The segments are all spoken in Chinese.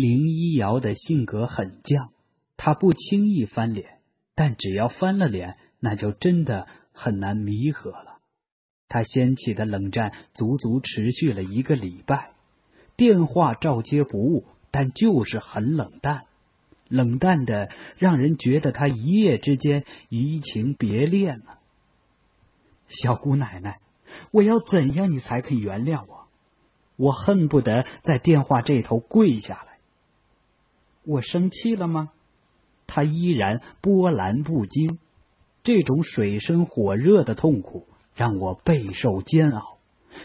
林一瑶的性格很犟，她不轻易翻脸，但只要翻了脸，那就真的很难弥合了。他掀起的冷战足足持续了一个礼拜，电话照接不误，但就是很冷淡，冷淡的让人觉得他一夜之间移情别恋了。小姑奶奶，我要怎样你才肯原谅我？我恨不得在电话这头跪下来。我生气了吗？他依然波澜不惊。这种水深火热的痛苦让我备受煎熬。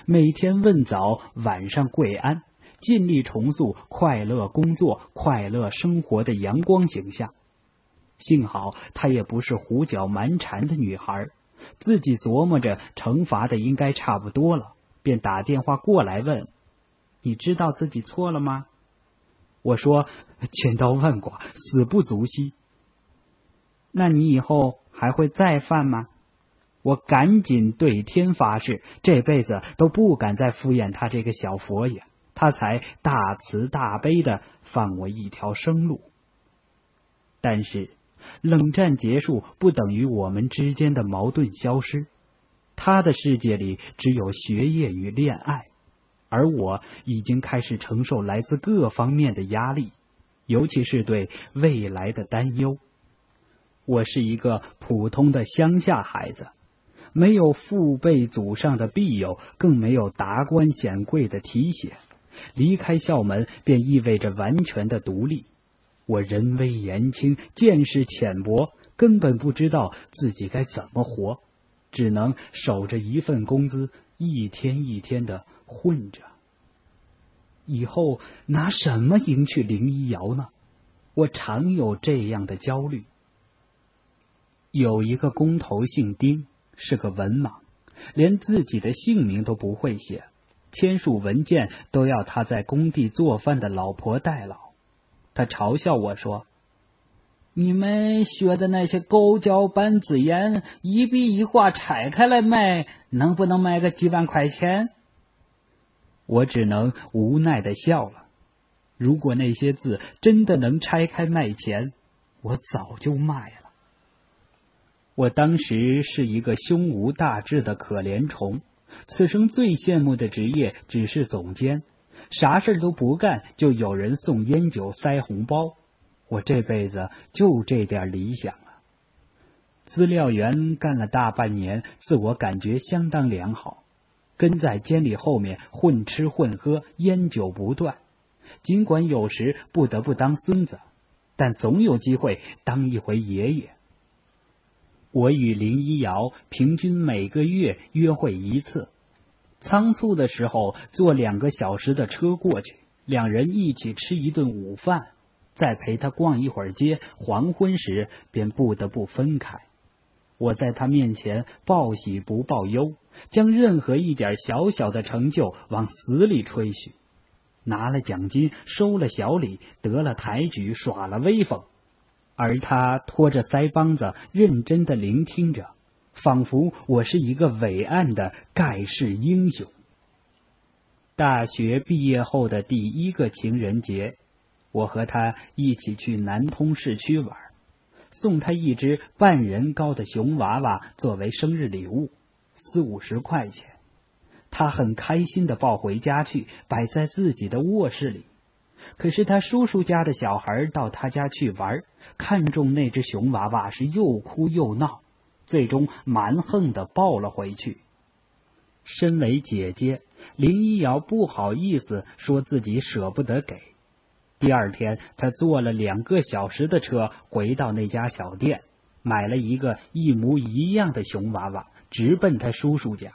每天问早，晚上跪安，尽力重塑快乐工作、快乐生活的阳光形象。幸好她也不是胡搅蛮缠的女孩，自己琢磨着惩罚的应该差不多了，便打电话过来问：“你知道自己错了吗？”我说：“千刀万剐，死不足惜。”那你以后还会再犯吗？我赶紧对天发誓，这辈子都不敢再敷衍他这个小佛爷，他才大慈大悲的放我一条生路。但是冷战结束不等于我们之间的矛盾消失，他的世界里只有学业与恋爱。而我已经开始承受来自各方面的压力，尤其是对未来的担忧。我是一个普通的乡下孩子，没有父辈祖上的庇佑，更没有达官显贵的提携。离开校门便意味着完全的独立。我人微言轻，见识浅薄，根本不知道自己该怎么活，只能守着一份工资，一天一天的。混着，以后拿什么迎娶林一瑶呢？我常有这样的焦虑。有一个工头姓丁，是个文盲，连自己的姓名都不会写，签署文件都要他在工地做饭的老婆代劳。他嘲笑我说：“你们学的那些勾胶板子烟，一笔一画拆开来卖，能不能卖个几万块钱？”我只能无奈的笑了。如果那些字真的能拆开卖钱，我早就卖了。我当时是一个胸无大志的可怜虫，此生最羡慕的职业只是总监，啥事都不干，就有人送烟酒塞红包。我这辈子就这点理想了。资料员干了大半年，自我感觉相当良好。跟在监理后面混吃混喝，烟酒不断。尽管有时不得不当孙子，但总有机会当一回爷爷。我与林一瑶平均每个月约会一次，仓促的时候坐两个小时的车过去，两人一起吃一顿午饭，再陪他逛一会儿街。黄昏时便不得不分开。我在他面前报喜不报忧，将任何一点小小的成就往死里吹嘘，拿了奖金，收了小礼，得了抬举，耍了威风，而他拖着腮帮子，认真的聆听着，仿佛我是一个伟岸的盖世英雄。大学毕业后的第一个情人节，我和他一起去南通市区玩。送他一只半人高的熊娃娃作为生日礼物，四五十块钱。他很开心的抱回家去，摆在自己的卧室里。可是他叔叔家的小孩到他家去玩，看中那只熊娃娃是又哭又闹，最终蛮横的抱了回去。身为姐姐，林一瑶不好意思说自己舍不得给。第二天，他坐了两个小时的车回到那家小店，买了一个一模一样的熊娃娃，直奔他叔叔家，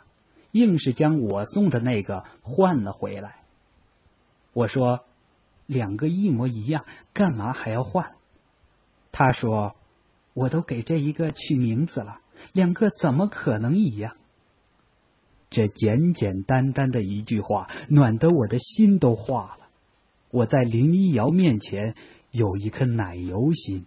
硬是将我送的那个换了回来。我说：“两个一模一样，干嘛还要换？”他说：“我都给这一个取名字了，两个怎么可能一样？”这简简单单的一句话，暖得我的心都化了。我在林一瑶面前有一颗奶油心。